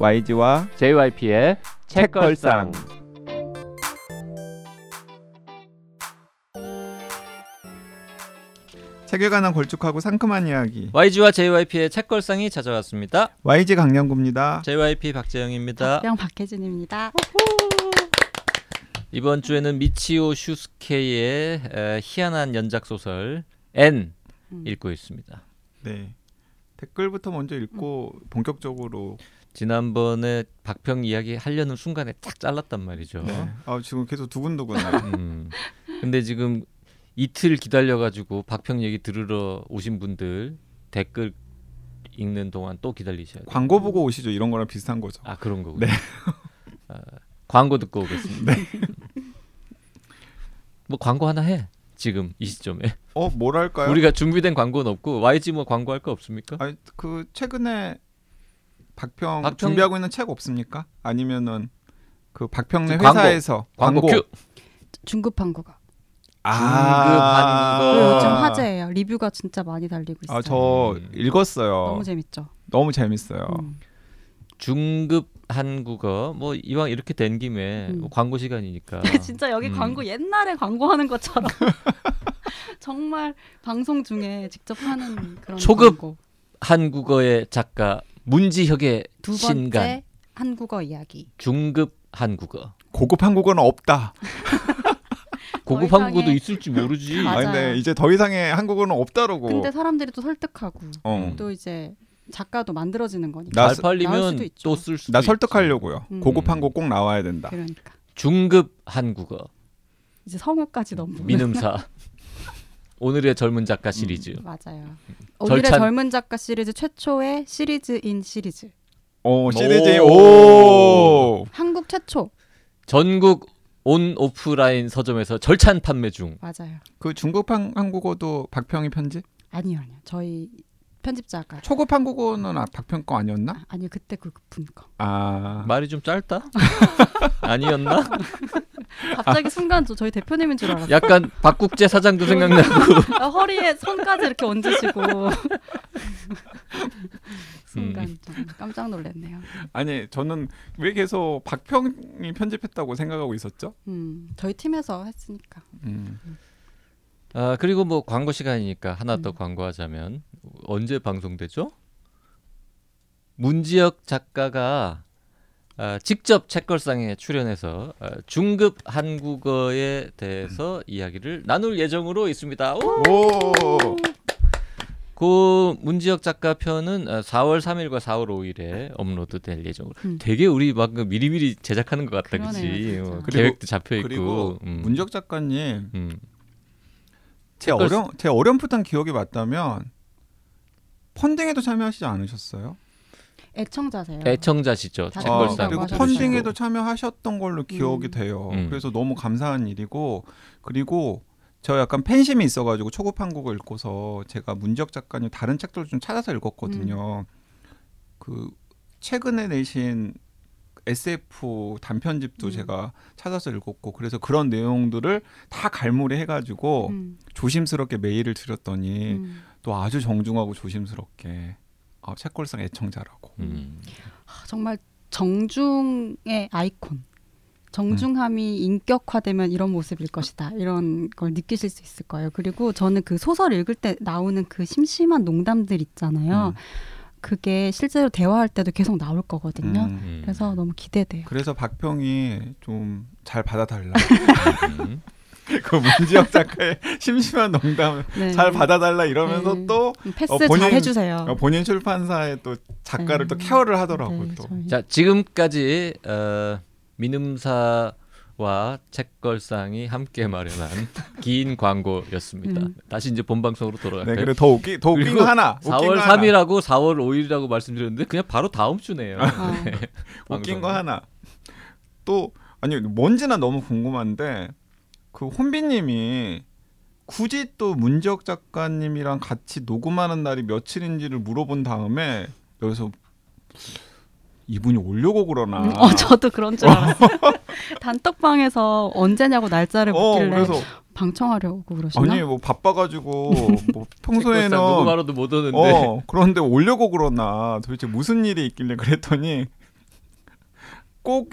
YG와 JYP의 책걸상. 책에 관한 걸쭉하고 상큼한 이야기 YG와 JYP의 책걸상이 찾아왔습니다. YG 강량구입니다. JYP 박재영입니다. 명 박혜진입니다. 이번 주에는 미치오 슈스케의 에, 희한한 연작 소설 N 음. 읽고 있습니다. 네. 댓글부터 먼저 읽고 본격적으로 지난번에 박평 이야기 하려는 순간에 딱 잘랐단 말이죠. 네. 아, 지금 계속 두근두근해요. 음. 근데 지금 이틀 기다려가지고 박평 얘기 들으러 오신 분들 댓글 읽는 동안 또 기다리셔야 돼요. 광고 보고 오시죠. 이런 거랑 비슷한 거죠. 아 그런 거군요. 네. 아, 광고 듣고 오겠습니다. 뭐 광고 하나 해 지금 이 시점에 어, 뭐랄까요? 우리가 준비된 광고는 없고 YG 뭐 광고할 거 없습니까? 아니, 그 최근에 박평, 박평- 준비하고 있는 책 없습니까? 아니면은 그 박평네 광고. 회사에서 광고, 큐. 중급 한국어. 아, 그리고 아. 요즘 화제예요. 리뷰가 진짜 많이 달리고 있어요. 아, 저 음. 읽었어요. 너무 재밌죠. 너무 재밌어요. 음. 중급 한국어 뭐 이왕 이렇게 된 김에 음. 뭐 광고 시간이니까 진짜 여기 음. 광고 옛날에 광고하는 것처럼 정말 방송 중에 직접 하는 그런 초급 광고. 한국어의 작가 문지혁의 두 번째 신간 한국어 이야기. 중급 한국어 고급 한국어는 없다. 고급 이상의- 한국어도 있을지 모르지. 아, 근데 이제 더 이상의 한국어는 없다라고. 근데 사람들이 또 설득하고 어. 또 이제 작가도 만들어지는 거니까. 나 팔리면. 또 쓸 수도 나 있지. 설득하려고요. 음. 고급 한국 꼭 나와야 된다. 그러니까 중급 한국어 이제 성우까지 넘는 민음사 오늘의 젊은 작가 시리즈 맞아요. 오늘의 절찬- 젊은 작가 시리즈 최초의 시리즈인 시리즈. 오 시리즈 오. 오. 한국 최초. 전국 온 오프라인 서점에서 절찬 판매 중. 맞아요. 그 중급 한, 한국어도 박평이 편집? 아니요, 아니요. 저희 편집자가 초급 한 국어는 아, 박평 거 아니었나? 아, 아니요. 그때 그분 거. 아. 말이 좀 짧다? 아니었나? 갑자기 순간 저 저희 대표님인 줄 알았어요. 약간 박국재 사장도 생각나고. 아, 허리에 손까지 이렇게 얹으시고 순간 음. 좀 깜짝 놀랐네요. 아니 저는 왜 계속 박평이 편집했다고 생각하고 있었죠? 음, 저희 팀에서 했으니까. 음. 아 그리고 뭐 광고 시간이니까 하나 더 음. 광고하자면 언제 방송되죠? 문지혁 작가가 아, 직접 책걸상에 출연해서 아, 중급 한국어에 대해서 이야기를 나눌 예정으로 있습니다. 오! 오. 그 문지혁 작가 편은 아, 4월 3일과 4월 5일에 업로드될 예정으로. 음. 되게 우리 막그 미리미리 제작하는 것 같다, 그렇지? 진짜. 어, 계획도 잡혀 있고. 그리고 음. 문적 작가님 음. 제 어렴 제 어렴풋한 기억이 맞다면 펀딩에도 참여하시지 않으셨어요? 애청자세요. 애청자시죠. 책걸상 그리고. 펀딩에도 참여하셨던 걸로 기억이 음. 돼요. 음. 그래서 너무 감사한 일이고 그리고 저 약간 팬심이 있어가지고 초급 한국어 읽고서 제가 문지혁 작가님 다른 책들을 좀 찾아서 읽었거든요. 그 최근에 내신 SF 단편집도 음. 제가 찾아서 읽었고 그래서 그런 내용들을 다 갈무리 해가지고 음, 조심스럽게 메일을 드렸더니 음. 또 아주 정중하고 조심스럽게 아, 책걸상 애청자라고. 음. 아, 정말 정중의 아이콘. 정중함이 인격화되면 이런 모습일 것이다. 이런 걸 느끼실 수 있을 거예요. 그리고 저는 그 소설 읽을 때 나오는 그 심심한 농담들 있잖아요. 음. 그게 실제로 대화할 때도 계속 나올 거거든요. 음. 음. 그래서 너무 기대돼요. 그래서 박평이 좀 잘 받아달라. 음. 그 문지혁 작가의 심심한 농담을 네. 잘 받아달라 이러면서 네. 또 패스 어, 본인- 잘 해주세요. 어, 본인 출판사의 또 작가를 네. 또 케어를 하더라고 네, 또. 저희- 자 지금까지 어, 민음사 와 책걸상이 함께 마련한 긴 광고였습니다. 음. 다시 이제 본 방송으로 돌아갈까요? 네, 그래 더 웃기 더 웃긴 거 하나. 웃긴 4월 거 하나. 3일하고 4월 5일이라고 말씀드렸는데 그냥 바로 다음 주네요. 아, 웃긴 방송이. 거 하나. 또 아니 뭔지나 너무 궁금한데 그 혼비님이 굳이 또 문지혁 작가님이랑 같이 녹음하는 날이 며칠인지를 물어본 다음에 여기서 이분이 오려고 그러나. 음, 어, 저도 그런 줄 알았어요. 단톡방에서 언제냐고 날짜를 어, 묻길래 그래서 방청하려고 그러시나? 아니 뭐 바빠가지고 뭐 평소에는 녹음하러도 못 오는데 어 그런데 오려고 그러나 도대체 무슨 일이 있길래 그랬더니 꼭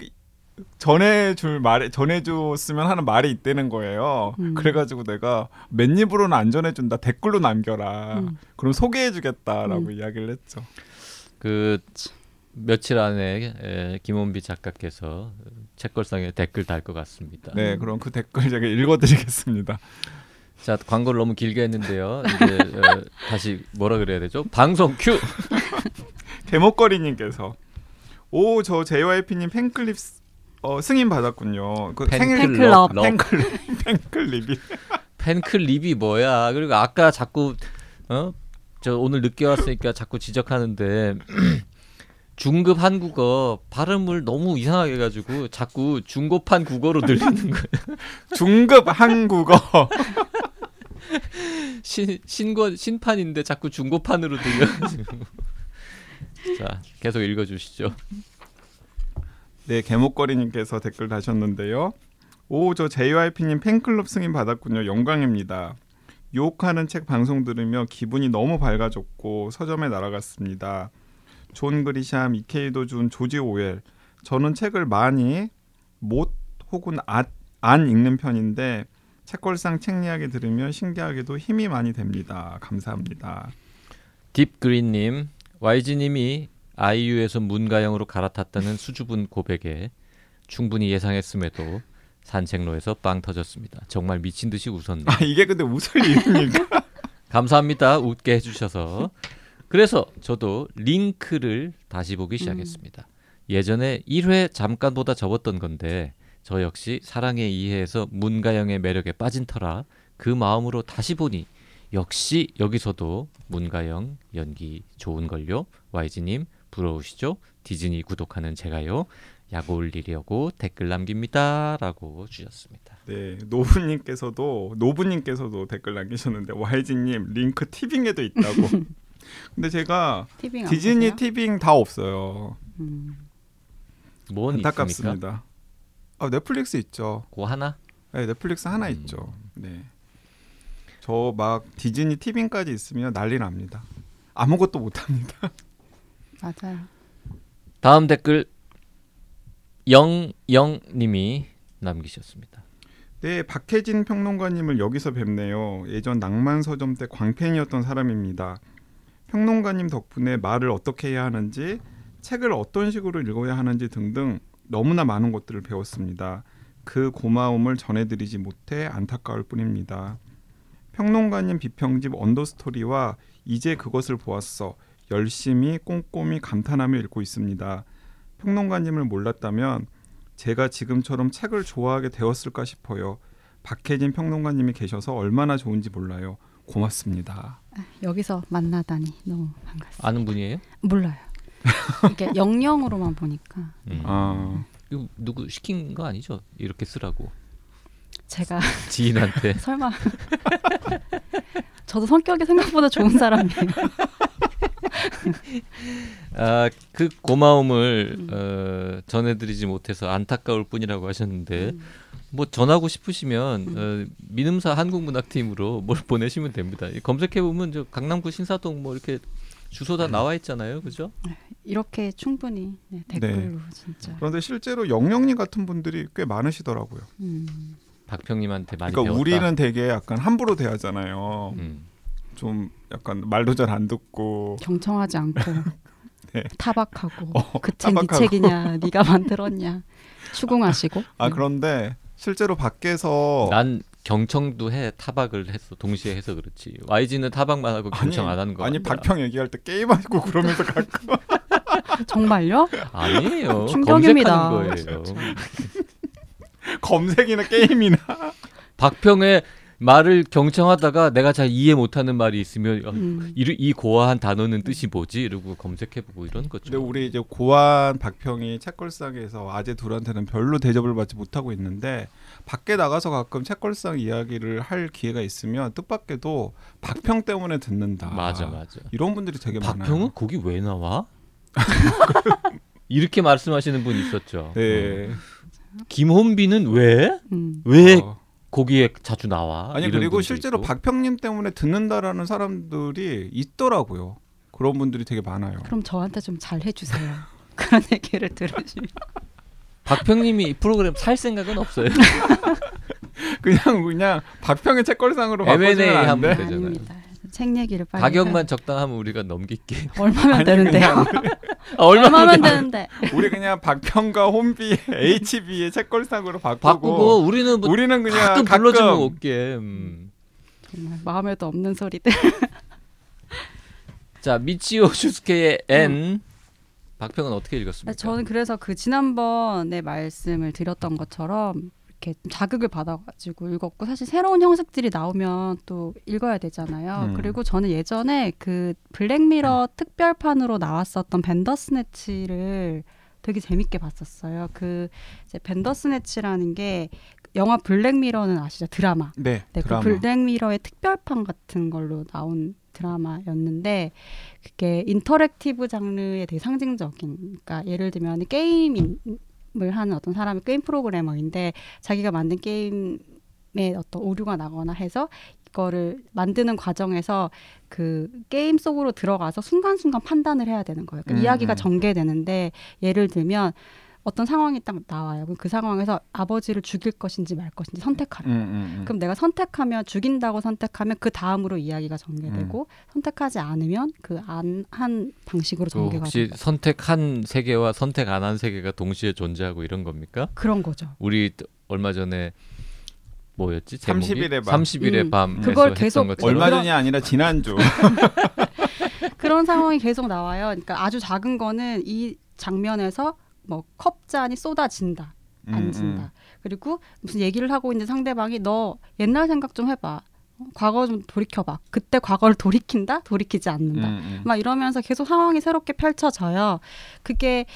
전해줄 말에 전해줬으면 하는 말이 있다는 거예요. 음. 그래가지고 내가 맨 입으로는 안 전해준다 댓글로 남겨라. 음. 그럼 소개해주겠다라고 음. 이야기를 했죠. 그 며칠 안에 에, 김원비 작가께서 책걸상에 댓글 달 것 같습니다. 네, 그럼 그 댓글 제가 읽어드리겠습니다. 자 광고를 너무 길게 했는데요. 이제 어, 다시 뭐라 그래야 되죠? 방송 큐. 개목거리님께서 오 저 JYP님 팬클립 어, 승인 받았군요. 그 생일 팬클럽. 팬클립 팬클립이 팬클립이 뭐야? 그리고 아까 자꾸 어? 저 오늘 늦게 왔으니까 자꾸 지적하는데 중급 한국어 발음을 너무 이상하게 해가지고 자꾸 중고판 국어로 들리는 거예요. 중급 한국어 신 신권 신판인데 자꾸 중고판으로 들려가지고. 자 계속 읽어주시죠. 네, 개목걸이님께서 댓글 다셨는데요. 오, 저 JYP님 팬클럽 승인 받았군요. 영광입니다. 유혹하는 책 방송 들으며 기분이 너무 밝아졌고 서점에 날아갔습니다. 존 그리샴, 이케이도 준, 조지 오웰. 저는 책을 많이 못 혹은 아, 안 읽는 편인데 책걸상 책 이야기 들으면 신기하게도 힘이 많이 됩니다. 감사합니다. 딥그린님 YG님이 아이유에서 문가영으로 갈아탔다는 수줍은 고백에 충분히 예상했음에도 산책로에서 빵 터졌습니다. 정말 미친 듯이 웃었네. 아 이게 근데 웃을 일입니까? 감사합니다. 웃게 해주셔서. 그래서 저도 링크를 다시 보기 시작했습니다. 예전에 1회 잠깐 보다 접었던 건데 저 역시 사랑에 이해해서 문가영의 매력에 빠진 터라 그 마음으로 다시 보니 역시 여기서도 문가영 연기 좋은 걸요. YG님 부러우시죠? 디즈니 구독하는 제가요. 약 올리려고 댓글 남깁니다라고 주셨습니다. 네, 노부님께서도 노부님께서도 댓글 남기셨는데 YG님 링크 티빙에도 있다고. 근데 제가 티빙 안 디즈니 보세요? 티빙 다 없어요. 음. 뭔? 안타깝습니다. 아 넷플릭스 있죠. 그 하나? 네, 넷플릭스 하나 음. 있죠. 네. 저 막 디즈니 티빙까지 있으면 난리 납니다. 아무것도 못 합니다. 맞아요. 다음 댓글 영영님이 남기셨습니다. 네, 박혜진 평론가님을 여기서 뵙네요. 예전 낭만 서점 때 광팬이었던 사람입니다. 평론가님 덕분에 말을 어떻게 해야 하는지, 책을 어떤 식으로 읽어야 하는지 등등 너무나 많은 것들을 배웠습니다. 그 고마움을 전해드리지 못해 안타까울 뿐입니다. 평론가님 비평집 언더스토리와 이제 그것을 보았어 열심히 꼼꼼히 감탄하며 읽고 있습니다. 평론가님을 몰랐다면 제가 지금처럼 책을 좋아하게 되었을까 싶어요. 박혜진 평론가님이 계셔서 얼마나 좋은지 몰라요. 고맙습니다. 여기서 만나다니 너무 반갑습니다. 아는 분이에요? 몰라요. 이게 영영으로만 보니까 음. 아, 이거 누구 시킨 거 아니죠? 이렇게 쓰라고 제가 지인한테 설마 저도 성격이 생각보다 좋은 사람이에요. 아, 그 고마움을 음. 어, 전해드리지 못해서 안타까울 뿐이라고 하셨는데 음. 뭐 전하고 싶으시면 어, 민음사 한국문학팀으로 뭘 보내시면 됩니다. 검색해 보면 저 강남구 신사동 뭐 이렇게 주소 다 나와 있잖아요, 그죠? 이렇게 충분히 네, 댓글로 진짜. 그런데 실제로 영영님 같은 분들이 꽤 많으시더라고요. 음. 박평님한테 많이 그러니까 배웠다. 우리는 되게 약간 함부로 대하잖아요. 음. 좀 약간 말도 잘 안 듣고 경청하지 않고 네. 타박하고 어, 그책네 타박하고. 책이냐 네가 만들었냐 추궁하시고 아 그런데 실제로 밖에서 난 경청도 해 타박을 했어 동시에 해서 그렇지. YG는 타박만 하고 경청 안 하는 거 아니. 박평 얘기할 때 게임하고 그러면서 가끔 정말요? 아니에요. 충격입니다. 검색하는 거예요. 검색이나 게임이나 박평의 말을 경청하다가 내가 잘 이해 못하는 말이 있으면 어, 음. 이, 이 고아한 단어는 뜻이 뭐지? 이러고 검색해보고 이런 거죠. 근데 우리 이제 고한 박평이 책걸상에서 아재 둘한테는 별로 대접을 받지 못하고 있는데 밖에 나가서 가끔 책걸상 이야기를 할 기회가 있으면 뜻밖에도 박평 때문에 듣는다. 맞아 맞아. 이런 분들이 되게 많아요. 박평은 거기 왜 나와? 이렇게 말씀하시는 분 있었죠. 네. 어. 김혼비는 왜? 음. 왜 어. 거기에 자주 나와? 아니 그리고 분도 실제로 있고. 박평님 때문에 듣는다라는 사람들이 있더라고요. 그런 분들이 되게 많아요. 그럼 저한테 좀 잘 해주세요. 그런 얘기를 들으시면 박평님이 이 프로그램 살 생각은 없어요. 그냥 그냥 박평의 책걸상으로 바꿔주면 안 돼? 아닙니다. 책 얘기를 빨리 가격만 적당하면 우리가 넘길게. 얼마면? 그냥 아, 얼마면 되는데? 우리 그냥 박평과 혼비 HB의 책걸상으로 바꾸고, 바꾸고 우리는 뭐 우리는 그냥 가끔 가끔 불러주면 올게. 음. 정말 마음에도 없는 소리들. 자 미치오 슈스케의 N 박평은 어떻게 읽었습니까? 저는 그래서 그 지난번에 말씀을 드렸던 것처럼 이렇게 좀 자극을 받아가지고 읽었고 사실 새로운 형식들이 나오면 또 읽어야 되잖아요. 음. 그리고 저는 예전에 그 블랙미러 특별판으로 나왔었던 밴더스네치를 되게 재밌게 봤었어요. 그 이제 밴더스네치라는 게 영화 블랙미러는 아시죠? 드라마. 네, 네, 드라마. 그 블랙미러의 특별판 같은 걸로 나온 드라마였는데 그게 interactive 장르에 되게 상징적인 그러니까 예를 들면 게임 을 하는 어떤 사람이 게임 프로그래머인데 자기가 만든 게임에 어떤 오류가 나거나 해서 이거를 만드는 과정에서 그 게임 속으로 들어가서 순간순간 판단을 해야 되는 거예요. 그러니까 음, 이야기가 음. 전개되는데 예를 들면 어떤 상황이 딱 나와요. 그럼 그 상황에서 아버지를 죽일 것인지 말 것인지 선택하라. 음, 음, 음. 그럼 내가 선택하면 죽인다고 선택하면 그 다음으로 이야기가 전개되고 선택하지 않으면 그 안 한 방식으로 그 전개가 혹시 된다. 선택한 세계와 선택 안 한 세계가 동시에 존재하고 이런 겁니까? 그런 거죠. 우리 얼마 전에 뭐였지? 제목이? 30일의 밤. 30일의 음. 밤. 그걸 계속 얼마 전이 아니라 지난주. 그런 상황이 계속 나와요. 그러니까 아주 작은 거는 이 장면에서 뭐 컵잔이 쏟아진다. 안 음, 진다. 그리고 무슨 얘기를 하고 있는 상대방이 너 옛날 생각 좀 해봐. 어, 과거 좀 돌이켜봐. 그때 과거를 돌이킨다? 돌이키지 음, 않는다. 음. 막 이러면서 계속 상황이 새롭게 펼쳐져요. 그게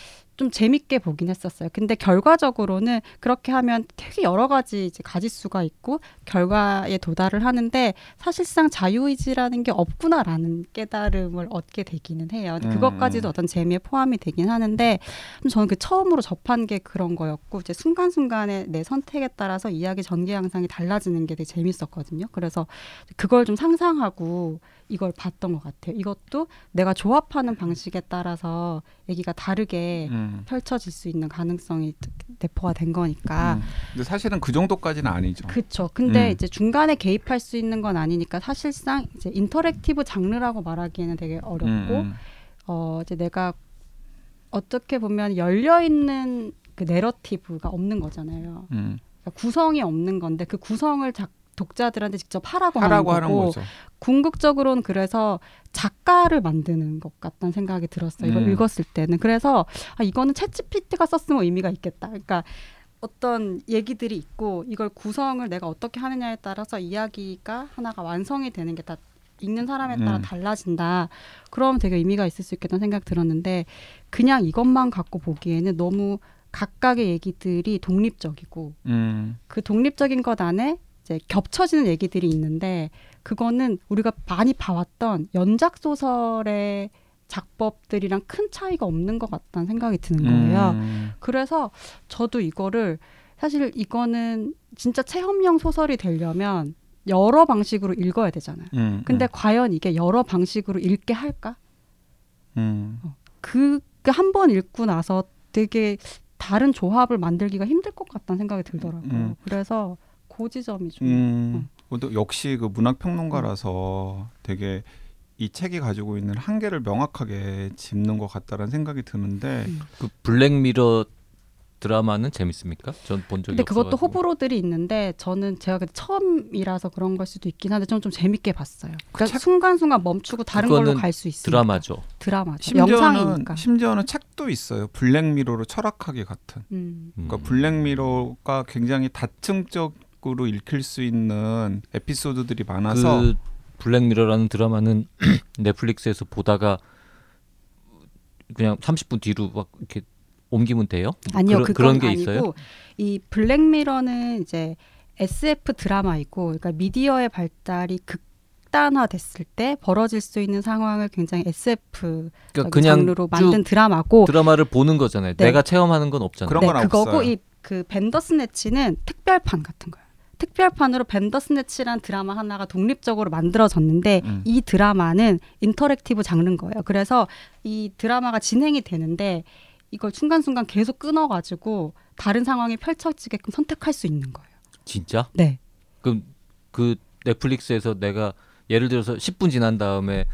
좀 재밌게 보긴 했었어요. 근데 결과적으로는 그렇게 하면 되게 여러 가지 이제 가지수가 있고 결과에 도달을 하는데 사실상 자유의지라는 게 없구나라는 깨달음을 얻게 되기는 해요. 음. 그것까지도 어떤 재미에 포함이 되긴 하는데 저는 그 처음으로 접한 게 그런 거였고 이제 순간순간에 내 선택에 따라서 이야기 전개 양상이 달라지는 게 되게 재밌었거든요. 그래서 그걸 좀 상상하고 이걸 봤던 것 같아요. 이것도 내가 조합하는 방식에 따라서 얘기가 다르게 음. 펼쳐질 수 있는 가능성이 내포가 된 거니까. 음. 근데 사실은 그 정도까지는 아니죠. 그렇죠. 근데 음. 이제 중간에 개입할 수 있는 건 아니니까 사실상 이제 interactive 장르라고 말하기에는 되게 어렵고 음, 어 이제 내가 어떻게 보면 열려 있는 그 내러티브가 없는 거잖아요. 음. 그러니까 구성이 없는 건데 그 구성을 작, 독자들한테 직접 하라고, 하라고 하는 하는 거고 거죠. 궁극적으로는 그래서 작가를 만드는 것 같다는 생각이 들었어요. 이걸 음. 읽었을 때는 그래서 아 이거는 챗GPT가 썼으면 의미가 있겠다. 그러니까 어떤 얘기들이 있고 이걸 구성을 내가 어떻게 하느냐에 따라서 이야기가 하나가 완성이 되는 게다 읽는 사람에 따라 음. 달라진다. 그러면 되게 의미가 있을 수 있겠다는 생각 들었는데 그냥 이것만 갖고 보기에는 너무 각각의 얘기들이 독립적이고 음. 그 독립적인 것 안에 이제 겹쳐지는 얘기들이 있는데 그거는 우리가 많이 봐왔던 연작 소설의 작법들이랑 큰 차이가 없는 것 같다는 생각이 드는 거예요. 음. 그래서 저도 이거를 사실 이거는 진짜 체험형 소설이 되려면 여러 방식으로 읽어야 되잖아요. 음. 근데 과연 이게 여러 방식으로 읽게 할까? 음. 그한 번 읽고 나서 되게 다른 조합을 만들기가 힘들 것 같다는 생각이 들더라고요. 음. 그래서 그 지점이 좀 음. 또 역시 그 문학 평론가라서 되게 이 책이 가지고 있는 한계를 명확하게 짚는 것 같다라는 생각이 드는데 음. 그 블랙미러 드라마는 재밌습니까? 전 본 적이 근데 그것도 없어가지고. 호불호들이 있는데 저는 제가 처음이라서 그런 걸 수도 있긴 한데 저는 좀 재밌게 봤어요. 그러니까 책- 순간순간 멈추고 다른 걸로 갈 수 있으니까. 드라마죠. 드라마죠. 심지어는 영상이니까. 심지어는 책도 있어요. 블랙미러로 철학하기 같은. 음. 음. 그러니까 블랙미러가 굉장히 다층적 으로 읽힐 수 있는 에피소드들이 많아서 그 블랙미러라는 드라마는 넷플릭스에서 보다가 그냥 30분 뒤로 막 이렇게 옮기면 돼요? 아니요, 그런, 그건 그런 게 아니고 있어요? 이 블랙미러는 이제 SF 드라마이고, 그러니까 미디어의 발달이 극단화됐을 때 벌어질 수 있는 상황을 굉장히 SF 그러니까 그냥 장르로 쭉 만든 드라마고, 드라마를 보는 거잖아요. 네. 내가 체험하는 건 없잖아요. 그런 네, 건 그거고 없어요. 이 그 밴더스네치는 특별판 같은 거예요. 특별판으로 밴더스네치란 드라마 하나가 독립적으로 만들어졌는데 음. 이 드라마는 interactive 장르인 거예요. 그래서 이 드라마가 진행이 되는데 이걸 순간순간 계속 끊어가지고 다른 상황이 펼쳐지게끔 선택할 수 있는 거예요. 진짜? 네. 그럼 그 넷플릭스에서 내가 예를 들어서 10분 지난 다음에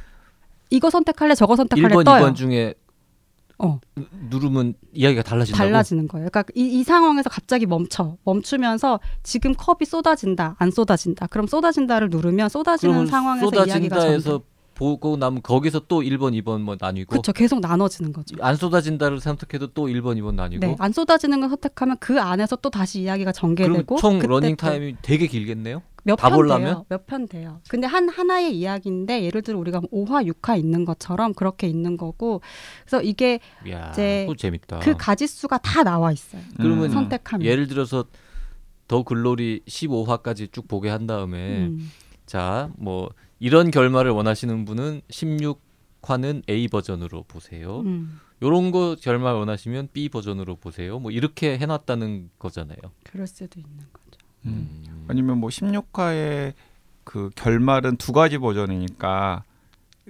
이거 선택할래 저거 선택할래 1번, 떠요. 2번 중에 어. 누- 누르면 이야기가 달라진다고? 달라지는 거예요. 그러니까 이, 이 상황에서 갑자기 멈춰 멈추면서 지금 컵이 쏟아진다 안 쏟아진다. 그럼 쏟아진다를 누르면 쏟아지는 상황에서 이야기가 쏟아진다에서 보고 나면 거기서 또 1번, 2번 뭐 나뉘고 그렇죠. 계속 나눠지는 거죠. 안 쏟아진다를 선택해도 또 1번, 2번 나뉘고 네, 안 쏟아지는 걸 선택하면 그 안에서 또 다시 이야기가 그럼 전개되고 총 그때 러닝 또 타임이 되게 길겠네요. 다 몇편? 돼요. 몇 편 돼요. 근데 한 하나의 이야기인데 예를 들어 우리가 5화, 6화 있는 것처럼 그렇게 있는 거고 그래서 이게 이야, 이제. 그 가지수가 다 나와 있어요. 그러면 음. 선택하면. 예를 들어서 더 글로리 15화까지 쭉 보게 한 다음에 음. 자, 뭐 이런 결말을 원하시는 분은 16화는 A 버전으로 보세요. 음. 요런 거 결말 원하시면 B 버전으로 보세요. 뭐 이렇게 해놨다는 거잖아요. 그럴 수도 있는 거죠. 음. 아니면 뭐 16화의 그 결말은 두 가지 버전이니까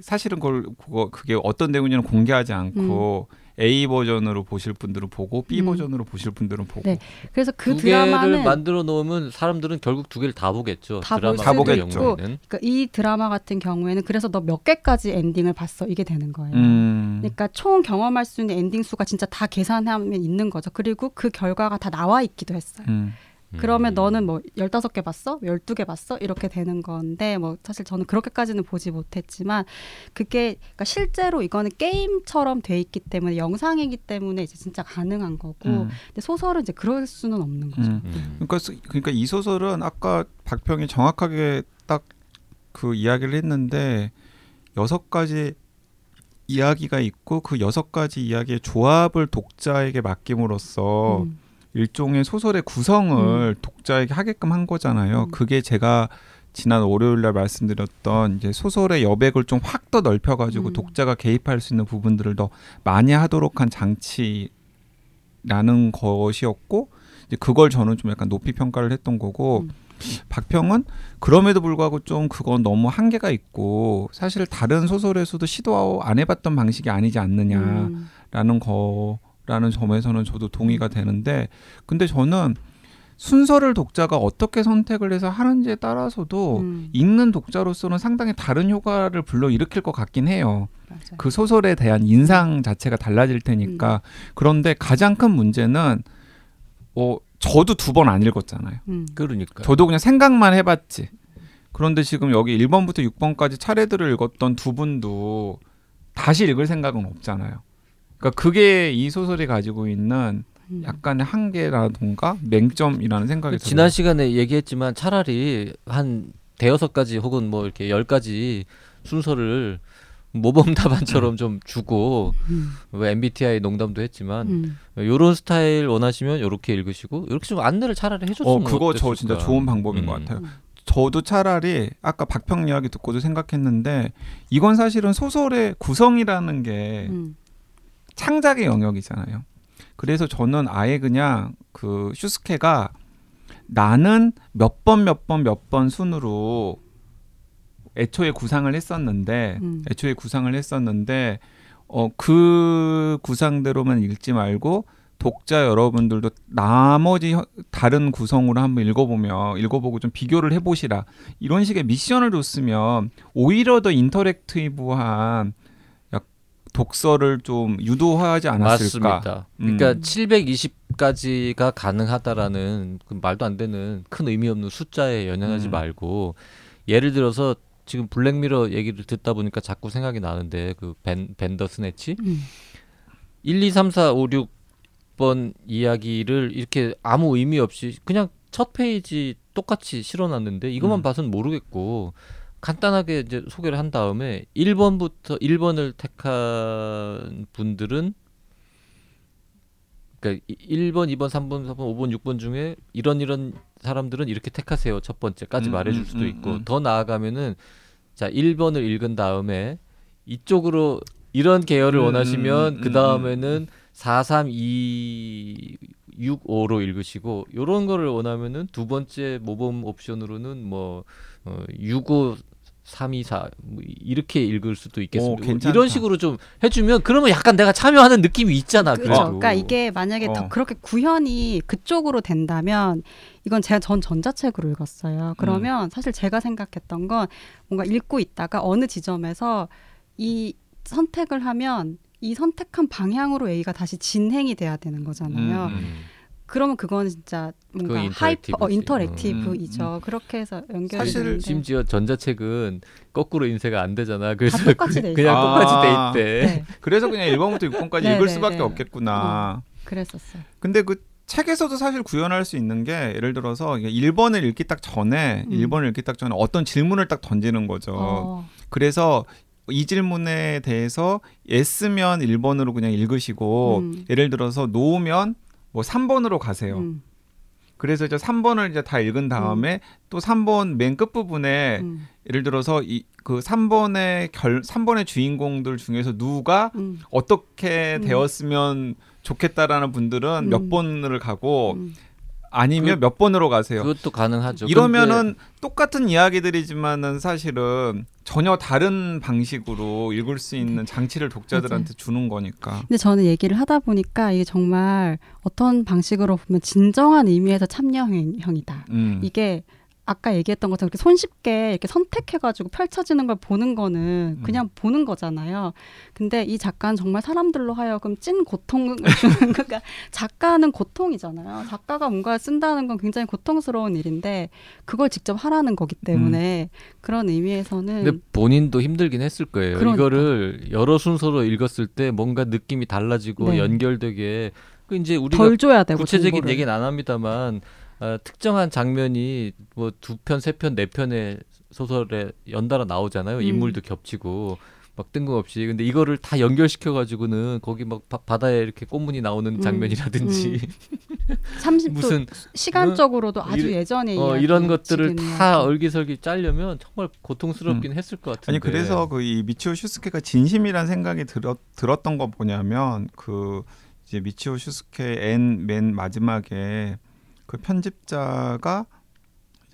사실은 그걸 그거 그게 어떤 내용인지는 공개하지 않고 A 버전으로 보실 분들은 보고 B 음. 버전으로 보실 분들은 보고 네. 그래서 그 두 개를 드라마는 만들어 놓으면 사람들은 결국 두 개를 다 보겠죠. 다 드라마 있고. 경우에는. 그러니까 이 드라마 같은 경우에는 그래서 너 몇 개까지 엔딩을 봤어 이게 되는 거예요. 음. 그러니까 총 경험할 수 있는 엔딩 수가 진짜 다 계산하면 있는 거죠. 그리고 그 결과가 다 나와 있기도 했어요. 음. 그러면 음. 너는 뭐 15개 봤어? 12개 봤어? 이렇게 되는 건데 뭐 사실 저는 그렇게까지는 보지 못했지만 그게 그러니까 실제로 이거는 게임처럼 돼 있기 때문에 영상이기 때문에 이제 진짜 가능한 거고 음. 근데 소설은 이제 그럴 수는 없는 거죠. 음. 음. 그러니까 스- 그러니까 이 소설은 아까 박평이 정확하게 딱 그 이야기를 했는데 여섯 가지 이야기가 있고 그 여섯 가지 이야기의 조합을 독자에게 맡김으로써 음. 일종의 소설의 구성을 독자에게 하게끔 한 거잖아요. 음. 그게 제가 지난 월요일 날 말씀드렸던 이제 소설의 여백을 좀 확 더 넓혀 가지고 음. 독자가 개입할 수 있는 부분들을 더 많이 하도록 한 장치라는 것이었고 이제 그걸 저는 좀 약간 높이 평가를 했던 거고 음. 박평은 그럼에도 불구하고 좀 그건 너무 한계가 있고 사실 다른 소설에서도 시도 안 해봤던 방식이 아니지 않느냐. 음. 라는 거 라는 점에서는 저도 동의가 되는데 근데 저는 순서를 독자가 어떻게 선택을 해서 하는지에 따라서도 음. 읽는 독자로서는 상당히 다른 효과를 불러일으킬 것 같긴 해요. 맞아요. 그 소설에 대한 인상 자체가 달라질 테니까. 그런데 가장 큰 문제는 어 저도 두 번 안 읽었잖아요. 음. 그러니까. 저도 그냥 생각만 해봤지. 그런데 지금 여기 1번부터 6번까지 차례들을 읽었던 두 분도 다시 읽을 생각은 없잖아요. 그러니까 그게 이 소설이 가지고 있는 음. 약간의 한계라던가 맹점이라는 생각이 그 지난 들어요. 시간에 얘기했지만 차라리 한 대여섯 가지 혹은 뭐 이렇게 열 가지 순서를 모범 답안처럼 좀 주고 음. 뭐 MBTI 농담도 했지만 음. 요런 스타일 원하시면 요렇게 읽으시고 이렇게 좀 안내를 차라리 해줬으면 어 그거 저 어땠을까. 진짜 좋은 방법인 음. 것 같아요. 음. 저도 차라리 아까 박평 이야기 듣고도 생각했는데 이건 사실은 소설의 구성이라는 게 음. 창작의 영역이잖아요. 그래서 저는 아예 그냥 그 슈스케가 나는 몇 번 몇 번 몇 번 순으로 애초에 구상을 했었는데 음. 애초에 구상을 했었는데 어 그 구상대로만 읽지 말고 독자 여러분들도 나머지 혀- 다른 구성으로 한번 읽어보며 읽어보고 좀 비교를 해보시라 이런 식의 미션을 줬으면 오히려 더 interactive한 약 독서를 좀 유도하지 않았을까? 맞습니다. 음. 그러니까 720까지가 가능하다라는 그 말도 안 되는 큰 의미 없는 숫자에 연연하지 음. 말고 예를 들어서 지금 블랙미러 얘기를 듣다 보니까 자꾸 생각이 나는데 그 벤, 벤더 스네치 음. 1, 2, 3, 4, 5, 6번 이야기를 이렇게 아무 의미 없이 그냥 첫 페이지 똑같이 실어놨는데 이것만 음. 봐서는 모르겠고 간단하게 이제 소개를 한 다음에 1번부터 1번을 택한 분들은 그러니까 1번, 2번, 3번, 4번, 5번, 6번 중에 이런 이런 사람들은 이렇게 택하세요. 첫 번째까지 음, 말해줄 음, 수도 음, 있고 음. 더 나아가면은 자 1번을 읽은 다음에 이쪽으로 이런 계열을 음, 원하시면 음, 그 음, 다음에는 4, 3, 2, 6, 5로 읽으시고 요런 거를 원하면은 두 번째 모범 옵션으로는 뭐 어, 6, 5, 3, 2, 4뭐 이렇게 읽을 수도 오, 있겠습니다. 괜찮다. 이런 식으로 좀 해주면 그러면 약간 내가 참여하는 느낌이 있잖아. 그렇죠. 그래도. 그러니까 이게 만약에 더 어. 그렇게 구현이 그쪽으로 된다면 이건 제가 전 전자책으로 읽었어요. 그러면 음. 사실 제가 생각했던 건 뭔가 읽고 있다가 어느 지점에서 이 선택을 하면 이 선택한 방향으로 A가 다시 진행이 돼야 되는 거잖아요. 음, 음. 그러면 그건 진짜 뭔가 그건 hyper 어. interactive이죠. 그렇게 해서 연결이 사실 되는데 심지어 전자책은 거꾸로 인쇄가 안 되잖아. 그래서 다 똑같이 돼 그냥 있어요. 똑같이 아. 돼 있대. 네, 그래서 그냥 1번부터 6번까지 네, 읽을 네, 수밖에 네. 없겠구나. 그랬었어요. 근데 그 책에서도 사실 구현할 수 있는 게 예를 들어서 1번을 읽기 딱 전에 음. 1번을 읽기 딱 전에 어떤 질문을 딱 던지는 거죠. 어, 그래서 이 질문에 대해서 예스면 1번으로 그냥 읽으시고 음. 예를 들어서 노면 뭐 3번으로 가세요. 음, 그래서 이제 3번을 이제 다 읽은 다음에 또 3번 맨 끝부분에 음, 예를 들어서 이 그 3번의 결 3번의 주인공들 중에서 누가 음, 어떻게 음. 되었으면 좋겠다라는 분들은 음. 몇 번을 가고 음. 아니면 몇 번으로 가세요. 그것도 가능하죠. 이러면은 똑같은 이야기들이지만은 사실은 전혀 다른 방식으로 읽을 수 있는 장치를 독자들한테 주는 거니까. 근데 저는 얘기를 하다 보니까 이게 정말 어떤 방식으로 보면 진정한 의미에서 참여형이다. 음. 이게 아까 얘기했던 것처럼 이렇게 손쉽게 이렇게 선택해가지고 펼쳐지는 걸 보는 거는 음. 그냥 보는 거잖아요. 근데 이 작가는 정말 사람들로 하여금 찐 고통을 주는 그러니까 작가는 고통이잖아요. 작가가 뭔가 쓴다는 건 굉장히 고통스러운 일인데 그걸 직접 하라는 거기 때문에 그런 의미에서는 근데 본인도 힘들긴 했을 거예요. 그러니까. 이거를 여러 순서로 읽었을 때 뭔가 느낌이 달라지고 네. 연결되게 그 이제 우리가 덜 줘야 되고 구체적인 정보를. 얘기는 안 합니다만 아, 특정한 장면이 뭐 두 편, 세 편, 네 편의 소설에 연달아 나오잖아요. 음. 인물도 겹치고 막 뜬금없이. 근데 이거를 다 연결시켜 가지고는 거기 막 바, 바다에 이렇게 꽃무늬 나오는 음, 장면이라든지 30분 무슨 시간적으로도 아주 이래- 예전에 어, 이런 것들을 지금 다. 얼기설기 짜려면 정말 고통스럽긴 했을 것 같은데. 아니 그래서 그 이 미치오 슈스케가 진심이란 생각이 들었, 들었던 거 뭐냐면 그 이제 미치오 슈스케 N 맨 마지막에 그 편집자가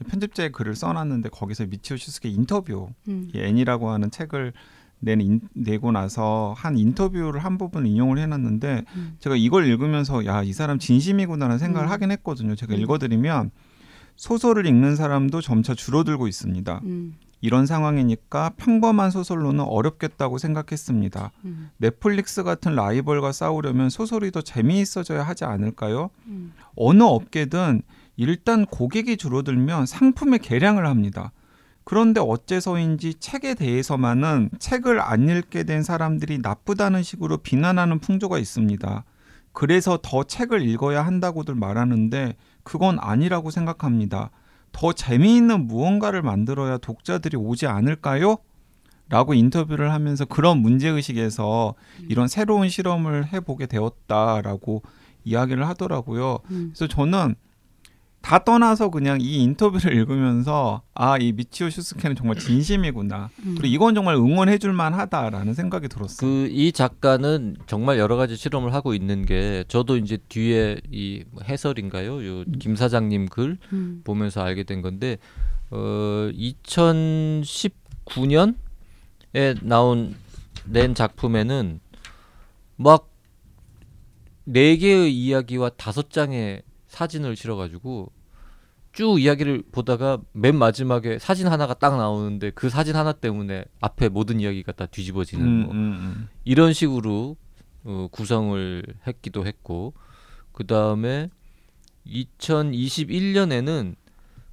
편집자의 글을 써놨는데 거기서 미치오 슈스케 인터뷰 음. 이 N이라고 하는 책을 낸 인, 내고 나서 한 인터뷰를 한 부분 인용을 해놨는데 음. 제가 이걸 읽으면서 야 이 사람 진심이구나라는 생각을 음. 하긴 했거든요. 제가 음. 읽어드리면 소설을 읽는 사람도 점차 줄어들고 있습니다. 음. 이런 상황이니까 평범한 소설로는 어렵겠다고 생각했습니다. 음. 넷플릭스 같은 라이벌과 싸우려면 소설이 더 재미있어져야 하지 않을까요? 음. 어느 업계든 일단 고객이 줄어들면 상품의 개량을 합니다. 그런데 어째서인지 책에 대해서만은 책을 안 읽게 된 사람들이 나쁘다는 식으로 비난하는 풍조가 있습니다. 그래서 더 책을 읽어야 한다고들 말하는데 그건 아니라고 생각합니다. 더 재미있는 무언가를 만들어야 독자들이 오지 않을까요? 라고 인터뷰를 하면서 그런 문제의식에서 이런 새로운 실험을 해보게 되었다라고 이야기를 하더라고요. 음. 그래서 저는 다 떠나서 그냥 이 인터뷰를 읽으면서 아 이 미치오 슈스케는 정말 진심이구나. 음. 그리고 이건 정말 응원해줄 만하다라는 생각이 들었어요. 그 이 작가는 정말 여러 가지 실험을 하고 있는 게 저도 이제 뒤에 이뭐 해설인가요? 요김 사장님 글 음. 보면서 알게 된 건데 어 2019년에 나온 낸 작품에는 막 네 개의 이야기와 다섯 장의 사진을 실어가지고 쭉 이야기를 보다가 맨 마지막에 사진 하나가 딱 나오는데 그 사진 하나 때문에 앞에 모든 이야기가 다 뒤집어지는 음, 뭐 음, 이런 식으로 어, 구성을 했기도 했고 그 다음에 2021년에는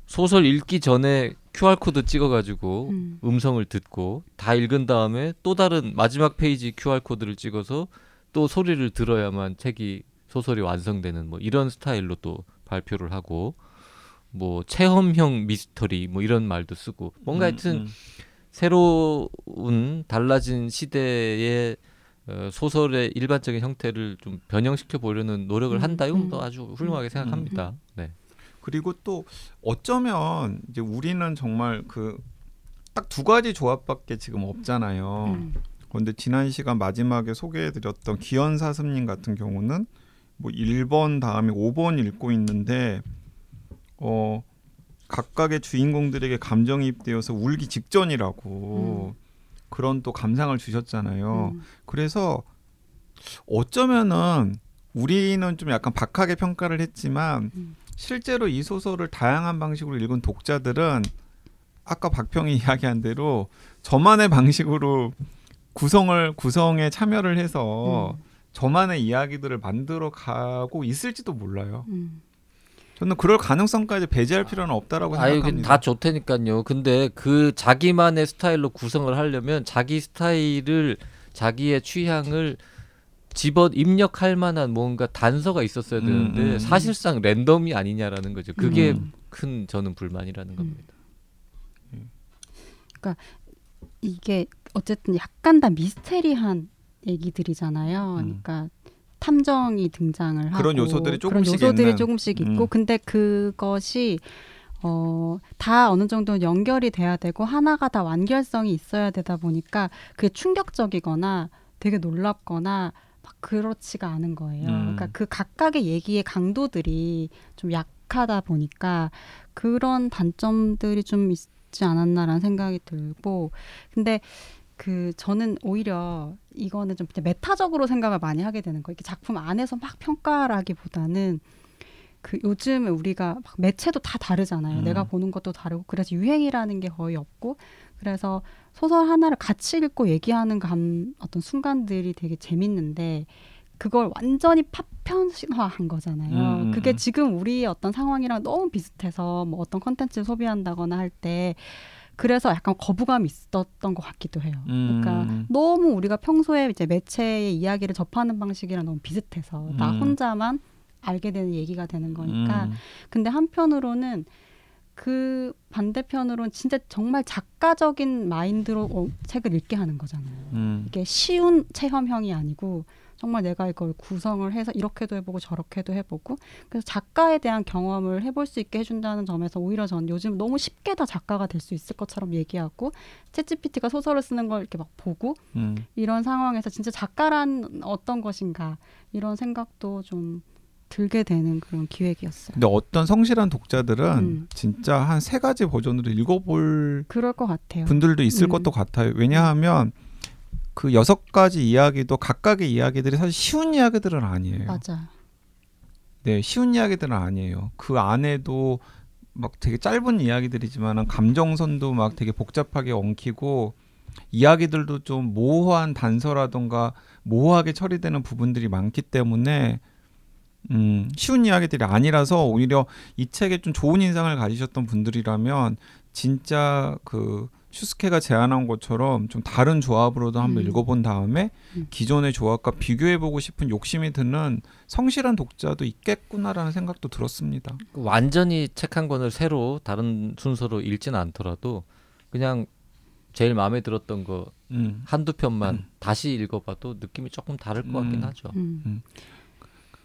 소설 읽기 전에 QR 코드 찍어가지고 음. 음성을 듣고 다 읽은 다음에 또 다른 마지막 페이지 QR 코드를 찍어서 또 소리를 들어야만 책이 소설이 완성되는 뭐 이런 스타일로 또 발표를 하고 뭐 체험형 미스터리 뭐 이런 말도 쓰고 뭔가 음, 하여튼 음. 새로운 달라진 시대의 어, 소설의 일반적인 형태를 좀 변형시켜 보려는 노력을 음, 한다. 이건 음. 또 아주 훌륭하게 생각합니다. 네. 그리고 또 어쩌면 이제 우리는 정말 그 딱 두 가지 조합밖에 지금 없잖아요. 음. 그런데 지난 시간 마지막에 소개해드렸던 기현 사슴님 같은 경우는 뭐 1번 다음에 5번 읽고 있는데 어 각각의 주인공들에게 감정이입되어서 울기 직전이라고 그런 또 감상을 주셨잖아요. 음. 그래서 어쩌면은 우리는 좀 약간 박하게 평가를 했지만 음. 실제로 이 소설을 다양한 방식으로 읽은 독자들은 아까 박평이 이야기한 대로 저만의 방식으로 구성을 구성에 참여를 해서 음. 저만의 이야기들을 만들어 가고 있을지도 몰라요. 음. 저는 그럴 가능성까지 배제할 필요는 없다라고 아유 생각합니다. 다 좋다니까요. 근데 그 자기만의 스타일로 구성을 하려면 자기 스타일을 자기의 취향을 집어 입력할 만한 뭔가 단서가 있었어야 음, 되는데 음. 사실상 랜덤이 아니냐라는 거죠. 그게 음. 큰 저는 불만이라는 겁니다. 이게 어쨌든 약간 다 미스테리한 얘기들이잖아요. 음. 그러니까 탐정이 등장을 하고 그런 요소들이 그런 조금씩 요소들이 있는. 조금씩 있고 음. 근데 그것이 어, 다 어느 정도 연결이 돼야 되고 하나가 다 완결성이 있어야 되다 보니까 그게 충격적이거나 되게 놀랍거나 막 그렇지가 않은 거예요. 음. 그러니까 그 각각의 얘기의 강도들이 좀 약하다 보니까 그런 단점들이 좀 있지 않았나라는 생각이 들고 근데 그 저는 오히려 이거는 좀 메타적으로 생각을 많이 하게 되는 거예요. 이게 작품 안에서 막 평가라기보다는 그 요즘 우리가 막 매체도 다 다르잖아요. 음. 내가 보는 것도 다르고 그래서 유행이라는 게 거의 없고 그래서 소설 하나를 같이 읽고 얘기하는 감 어떤 순간들이 되게 재밌는데 그걸 완전히 파편화한 거잖아요. 음. 그게 지금 우리의 어떤 상황이랑 너무 비슷해서 뭐 어떤 컨텐츠를 소비한다거나 할 때 그래서 약간 거부감이 있었던 것 같기도 해요. 그러니까 음. 너무 우리가 평소에 이제 매체의 이야기를 접하는 방식이랑 너무 비슷해서 나 음. 혼자만 알게 되는 얘기가 되는 거니까 음. 근데 한편으로는 그 반대편으로는 진짜 정말 작가적인 마인드로 어, 책을 읽게 하는 거잖아요. 음. 이게 쉬운 체험형이 아니고 정말 내가 이걸 구성을 해서 이렇게도 해보고 저렇게도 해보고 그래서 작가에 대한 경험을 해볼 수 있게 해준다는 점에서 오히려 전 요즘 너무 쉽게 다 작가가 될 수 있을 것처럼 얘기하고 챗GPT가 소설을 쓰는 걸 이렇게 막 보고 음. 이런 상황에서 진짜 작가란 어떤 것인가 이런 생각도 좀 들게 되는 그런 기획이었어요. 근데 어떤 성실한 독자들은 음. 진짜 한 세 가지 버전으로 읽어볼 그럴 것 같아요. 분들도 있을 음. 것도 같아요. 왜냐하면 그 여섯 가지 이야기도 각각의 이야기들이 사실 쉬운 이야기들은 아니에요. 맞아. 네, 쉬운 이야기들은 아니에요. 그 안에도 막 되게 짧은 이야기들이지만 감정선도 막 되게 복잡하게 엉키고 이야기들도 좀 모호한 단서라던가 모호하게 처리되는 부분들이 많기 때문에 음, 쉬운 이야기들이 아니라서 오히려 이 책에 좀 좋은 인상을 가지셨던 분들이라면 진짜 그 슈스케가 제안한 것처럼 좀 다른 조합으로도 한번 음. 읽어본 다음에 음. 기존의 조합과 비교해보고 싶은 욕심이 드는 성실한 독자도 있겠구나라는 생각도 들었습니다. 완전히 책 한 권을 새로 다른 순서로 읽지는 않더라도 그냥 제일 마음에 들었던 거 음. 한두 편만 다시 읽어봐도 느낌이 조금 다를 것 같긴 음. 하죠. 음.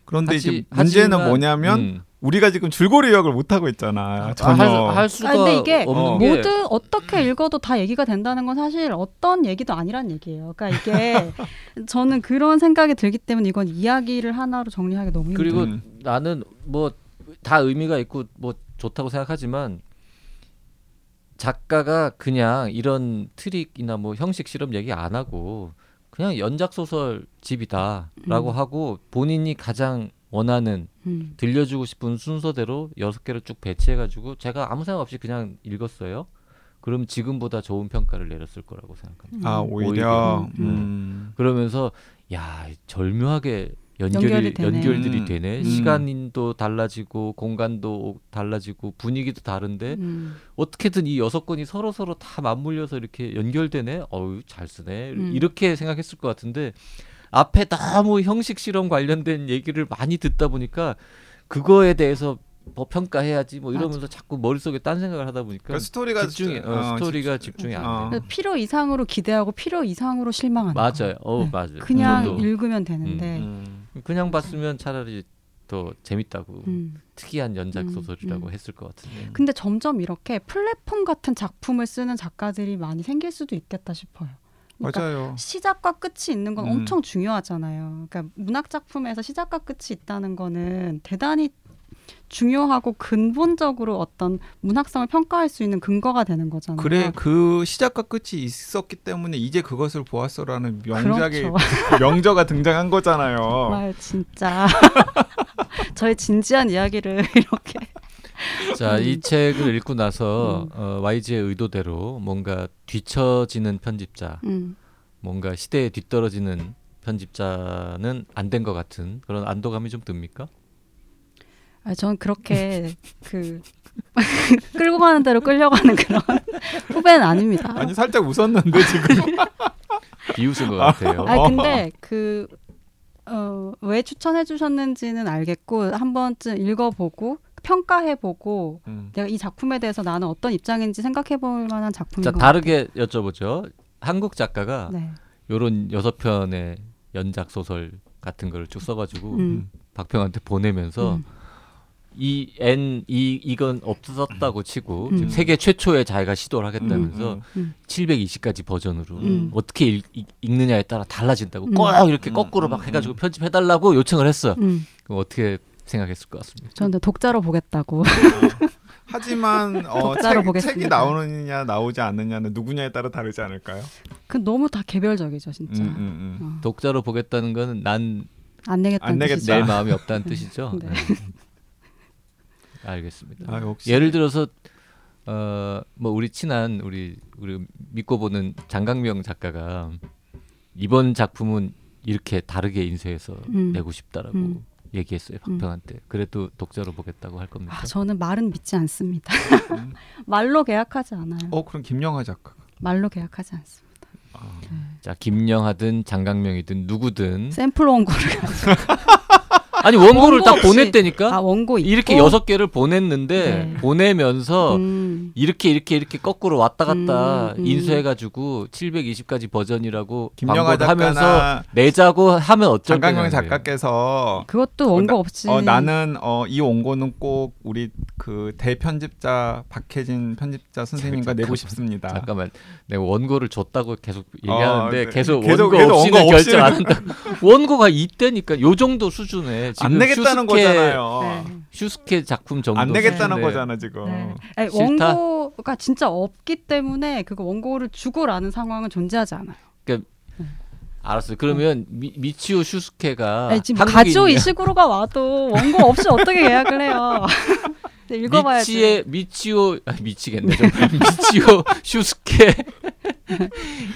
그런데 하지- 이제 문제는 하지만, 뭐냐면 음. 우리가 지금 줄거리 요약을 못 하고 있잖아. 아, 전혀. 할, 할 수가 아, 근데 이게 없는 어. 게 모두 어떻게 읽어도 다 얘기가 된다는 건 사실 어떤 얘기도 아니란 얘기예요. 그러니까 이게 저는 그런 생각이 들기 때문에 이건 이야기를 하나로 정리하기 너무 힘들어요. 그리고 음. 나는 뭐 다 의미가 있고 뭐 좋다고 생각하지만 작가가 그냥 이런 트릭이나 뭐 형식 실험 얘기 안 하고 그냥 연작 소설 집이다라고 음. 하고 본인이 가장 원하는 음. 들려주고 싶은 순서대로 여섯 개를 쭉 배치해가지고 제가 아무 생각 없이 그냥 읽었어요. 그럼 지금보다 좋은 평가를 내렸을 거라고 생각합니다. 아 음. 오히려 오히려. 음. 그러면서 야 절묘하게 연결이 연결이 되네. 연결들이 음. 되네. 음. 시간도 달라지고 공간도 달라지고 분위기도 다른데 음. 어떻게든 이 여섯 권이 서로 서로 다 맞물려서 이렇게 연결되네. 어유 잘 쓰네. 음. 이렇게 생각했을 것 같은데 앞에 너무 형식 실험 관련된 얘기를 많이 듣다 보니까 그거에 대해서 뭐 평가해야지 뭐 이러면서 자꾸 머릿속에 딴 생각을 하다 보니까 그러니까 스토리가 집중이 어, 어, 스토리가 집- 집중 이 안 어. 돼. 필요 이상으로 기대하고 필요 이상으로 실망하는 맞아요. 어 네. 맞아요. 그냥 저도. 읽으면 되는데 음. 그냥 봤으면 차라리 더 재밌다고 음. 특이한 연작 음, 소설이라고 음. 했을 것 같은데. 근데 점점 이렇게 플랫폼 같은 작품을 쓰는 작가들이 많이 생길 수도 있겠다 싶어요. 그러니까 맞아요. 시작과 끝이 있는 건 음. 엄청 중요하잖아요. 그러니까 문학 작품에서 시작과 끝이 있다는 거는 대단히 중요하고 근본적으로 어떤 문학성을 평가할 수 있는 근거가 되는 거잖아요. 그래 그 시작과 끝이 있었기 때문에 이제 그것을 보았어라는 명작이 그렇죠. 명저가 등장한 거잖아요. 정말 진짜 저의 진지한 이야기를 이렇게 자, 음. 이 책을 읽고 나서 음. 어, YG의 의도대로 뭔가 뒤처지는 편집자, 음, 뭔가 시대에 뒤떨어지는 편집자는 안 된 것 같은 그런 안도감이 좀 듭니까? 아, 저는 그렇게 그 끌고 가는 대로 끌려가는 그런 후배는 아닙니다. 아니 살짝 웃었는데 지금 비웃은 것 같아요. 아 근데 그 어, 왜 추천해 주셨는지는 알겠고 한 번쯤 읽어보고 평가해 보고 음. 내가 이 작품에 대해서 나는 어떤 입장인지 생각해 볼 만한 작품인 자, 것 다르게 여쭤보죠. 한국 작가가. 네. 요런 여섯 편의 연작 소설 같은 거를 쭉 써가지고 음. 박평한테 보내면서 음. 이 N 이 이건 없었다고 치고 음. 지금 세계 최초의 자기가 시도를 하겠다면서 음, 음. 720가지 버전으로 음. 어떻게 읽, 느냐에 따라 달라진다고 음. 꼭 이렇게 음, 거꾸로 음, 막 음. 해가지고 편집해달라고 요청을 했어요. 음. 어떻게 생각했을 것 같습니다. 저는 독자로 보겠다고. 하지만 어, 독자로 책. 책이 나오느냐 나오지 않느냐는 누구냐에 따라 다르지 않을까요? 그 너무 다 개별적이죠, 진짜. 음, 음, 음. 어. 독자로 보겠다는 거는 난안 내겠다는 안 내겠다. 뜻이죠. 낼 마음이 없다는 뜻이죠. 네. 네. 알겠습니다. 아 예를 들어서 어뭐 우리 친한 우리 우리 믿고 보는 장강명 작가가 이번 작품은 이렇게 다르게 인쇄해서 음. 내고 싶다라고 음. 얘기했어요 박평한테. 그래도 독자로 보겠다고 할 겁니까? 아, 저는 말은 믿지 않습니다. 음. 말로 계약하지 않아요. 어 그럼 김영하 작가 말로 계약하지 않습니다. 아, 자 김영하든 장강명이든 누구든 샘플 원고를 아니 원고를 원고 다 없이. 보냈다니까 아 원고 있고 이렇게 여섯 개를 보냈는데 네. 보내면서 음. 이렇게 이렇게 이렇게 거꾸로 왔다 갔다 음, 음. 인수해가지고 720가지 버전이라고 김영하 광고를 하면서 작가나 내자고 하면 어쩔 거예요. 작가께서 그것도 원고 없이 어, 나는 어, 이 원고는 꼭 우리 그 대편집자 박혜진 편집자 선생님과 잠깐- 내고 싶습니다. 잠깐만 내가 원고를 줬다고 계속 얘기하는데 네. 계속, 계속- 원고 계속 없이는 원고 결정 안 없이는- 한다. 원고가 있대니까 요 정도 수준에 안 내겠다는 슈스케, 거잖아요. 네. 슈스케 작품 정도 안 내겠다는 수준에 거잖아 지금. 네. 아니? 원고가 진짜 없기 때문에 그거 원고를 주고라는 상황은 존재하지 않아요. 알았어. 그러면 미, 미치오 슈스케가 아니, 지금. 가즈오 이시구로가 와도 원고 없이 어떻게 계약을 해요? 네, 읽어봐야지. 미치의 미치오 아, 미치겠네 미치오 슈스케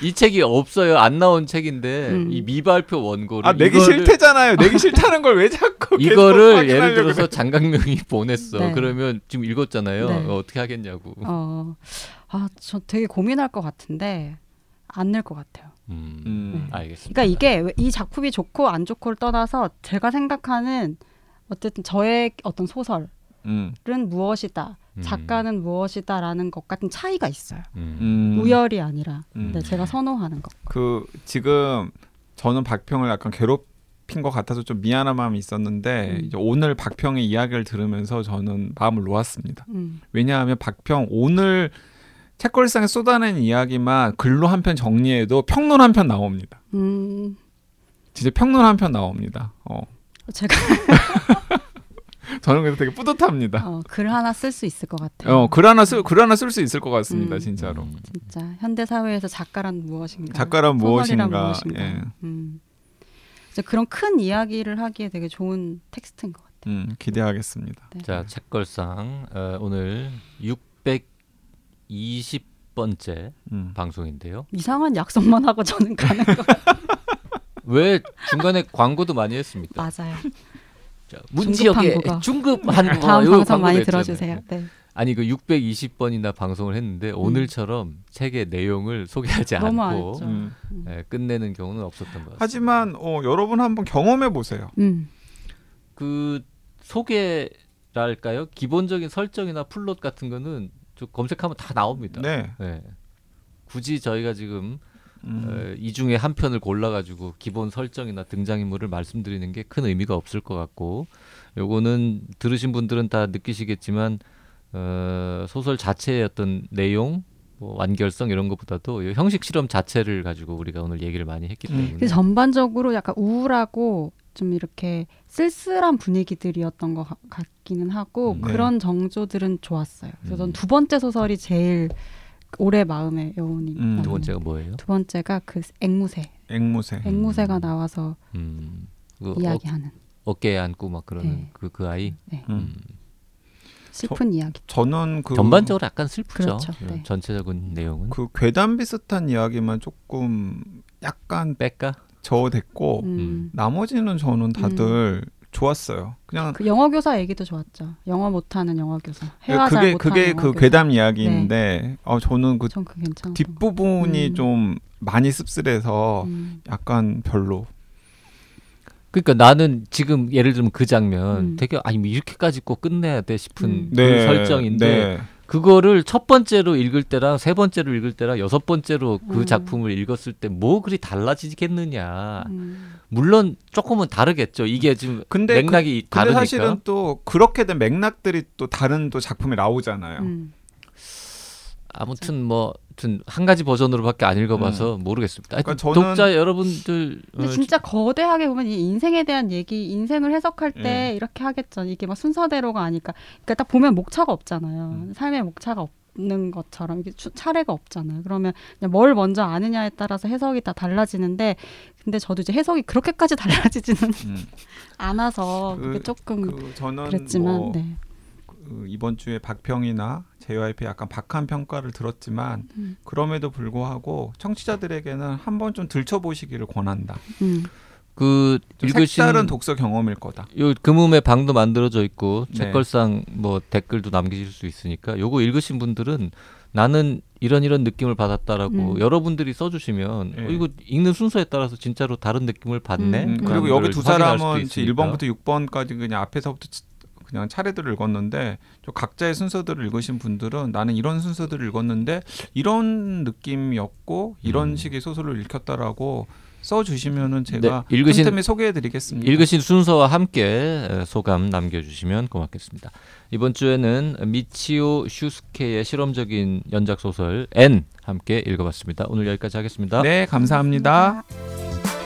이 책이 없어요 안 나온 책인데 음. 이 미발표 원고를 아 내기 이거를- 싫대잖아요. 내기 싫다는 걸 왜 자꾸 이거를 예를 들어서 그래. 장강명이 보냈어 네. 그러면 지금 읽었잖아요 네. 어, 어떻게 하겠냐고 어, 아, 저 되게 고민할 것 같은데 안 낼 것 같아요. 음, 음. 알겠습니다 그러니까 이게 왜- 이 작품이 좋고 안 좋고를 떠나서 제가 생각하는 어쨌든 저의 어떤 소설은 음. 무엇이다, 음. 작가는 무엇이다라는 것 같은 차이가 있어요. 음. 음. 우열이 아니라 음. 네, 제가 선호하는 것. 그 지금 저는 박평을 약간 괴롭힌 것 같아서 좀 미안한 마음이 있었는데 음. 이제 오늘 박평의 이야기를 들으면서 저는 마음을 놓았습니다. 음. 왜냐하면 박평 오늘 책걸상에 쏟아낸 이야기만 글로 한 편 정리해도 평론 한 편 나옵니다. 음, 진짜 평론 한 편 나옵니다. 어. 제가 저는 그래서 되게 뿌듯합니다. 어, 글 하나 쓸 수 있을 것 같아요. 어, 글 하나 쓸, 글 하나 쓸 수 있을 것 같습니다, 음. 진짜로. 음. 진짜 현대 사회에서 작가란 무엇인가? 작가란 무엇인가. 무엇인가? 예. 음. 이제 그런 큰 이야기를 하기에 되게 좋은 텍스트인 것 같아요. 음, 기대하겠습니다. 네. 자 책걸상 어, 오늘 620번째 음. 방송인데요 이상한 약속만 하고 저는 가는 거 왜 중간에 광고도 많이 했습니까 맞아요. 자, 문지혁의. 중급 한국어 다음 이거 방송 많이. 들어주세요. 네. 아니 그 620번이나 방송을 했는데 오늘처럼 책의 내용을 소개하지 음. 너무 않고 안 음. 예, 끝내는 경우는 없었던 것 같습니다. 하지만 어, 여러분 한번 경험해 보세요. 음. 그 소개랄까요? 기본적인 설정이나 플롯 같은 거는 좀 검색하면 다 나옵니다. 네. 예. 굳이 저희가 지금 음. 어, 이 중에 한 편을 골라가지고 기본 설정이나 등장인물을 말씀드리는 게 큰 의미가 없을 것 같고 요거는 들으신 분들은 다 느끼시겠지만 어, 소설 자체의 어떤 내용 뭐 완결성 이런 것보다도 이 형식 실험 자체를 가지고 우리가 오늘 얘기를 많이 했기 음. 때문에 근데 전반적으로 약간 우울하고 좀 이렇게 쓸쓸한 분위기들이었던 것 같- 같기는 하고 음. 네. 그런 정조들은 좋았어요. 그래서 음. 전두 번째 소설이 제일 오래 마음의 여운이 음. 두 번째가 뭐예요? 두 번째가 그 앵무새 앵무새. 앵무새가 나와서 음, 그 어, 이야기하는 어 깨에 안고 막 그러는 네. 그, 그 아이. 네. 음. 슬픈 이야기. 저는 그 전반적으로 약간 슬프죠. 그렇죠, 음, 네. 전체적인 내용은 그 괴담 비슷한 이야기만 조금 약간 뺄까? 저어됐고 음. 나머지는 저는 다들 좋았어요. 그냥 그 영어 교사 얘기도 좋았죠. 영어 못하는 영어 교사. 해화 그게 잘 못하는 그게 영어 그 교사. 괴담 이야기인데 어 저는 그 괜찮아. 뒷부분이 음. 좀 많이 씁쓸해서 음. 약간 별로. 그러니까 나는 지금 예를 들면 그 장면 음. 되게 아니 뭐 이렇게까지 꼭 끝내야 돼 싶은 음. 그 설정인데 네. 그거를 첫 번째로 읽을 때랑 세 번째로 읽을 때랑 여섯 번째로 그 음. 작품을 읽었을 때 뭐 그리 달라지겠느냐. 음. 물론 조금은 다르겠죠. 이게 지금 근데 맥락이 근데 다르니까. 사실은 또 그렇게 된 맥락들이 또 다른 또 작품에 나오잖아요. 음. 아무튼 뭐 아무튼 한 가지 버전으로밖에 안 읽어봐서 모르겠습니다. 음. 그러니까 저는- 독자 여러분들 근데 어, 진짜 거대하게 보면 이 인생에 대한 얘기, 인생을 해석할 때 예. 이렇게 하겠죠. 이게 막 순서대로가 아니까. 그러니까 딱 보면 목차가 없잖아요. 음. 삶의 목차가 없 는 것처럼 이게 추- 차례가 없잖아요. 그러면 그냥 뭘 먼저 아느냐에 따라서 해석이 다 달라지는데, 근데 저도 이제 해석이 그렇게까지 달라지지는 음. 않아서 그- 그게 조금 그 저는 그랬지만, 뭐 네. 그 이번 주에 박평이나 JYP 약간 박한 평가를 들었지만 음. 그럼에도 불구하고 청취자들에게는 한번 좀 들춰보시기를 권한다. 음. 그좀 읽으신 색다른 독서 경험일 거다. 요 금음의 방도 만들어져 있고 네. 책걸상 뭐 댓글도 남기실 수 있으니까 요거 읽으신 분들은 나는 이런 이런 느낌을 받았다라고 음. 여러분들이 써주시면 예. 어, 이거 읽는 순서에 따라서 진짜로 다른 느낌을 받네. 음, 그리고 여기 두 사람은 확인할 수도 있으니까. 1번부터 6번까지 그냥 앞에서부터 치- 그냥 차례대로 읽었는데 좀 각자의 순서들을 읽으신 분들은 나는 이런 순서들을 읽었는데 이런 느낌이었고 이런 음. 식의 소설을 읽혔다라고 써주시면은 제가 네, 읽으신- 틈틈이 소개해드리겠습니다. 읽으신 순서와 함께 에, 소감 남겨주시면 고맙겠습니다. 이번 주에는 미치오 슈스케의 실험적인 연작 소설 N 함께 읽어봤습니다. 오늘 여기까지 하겠습니다. 네, 감사합니다. 감사합니다.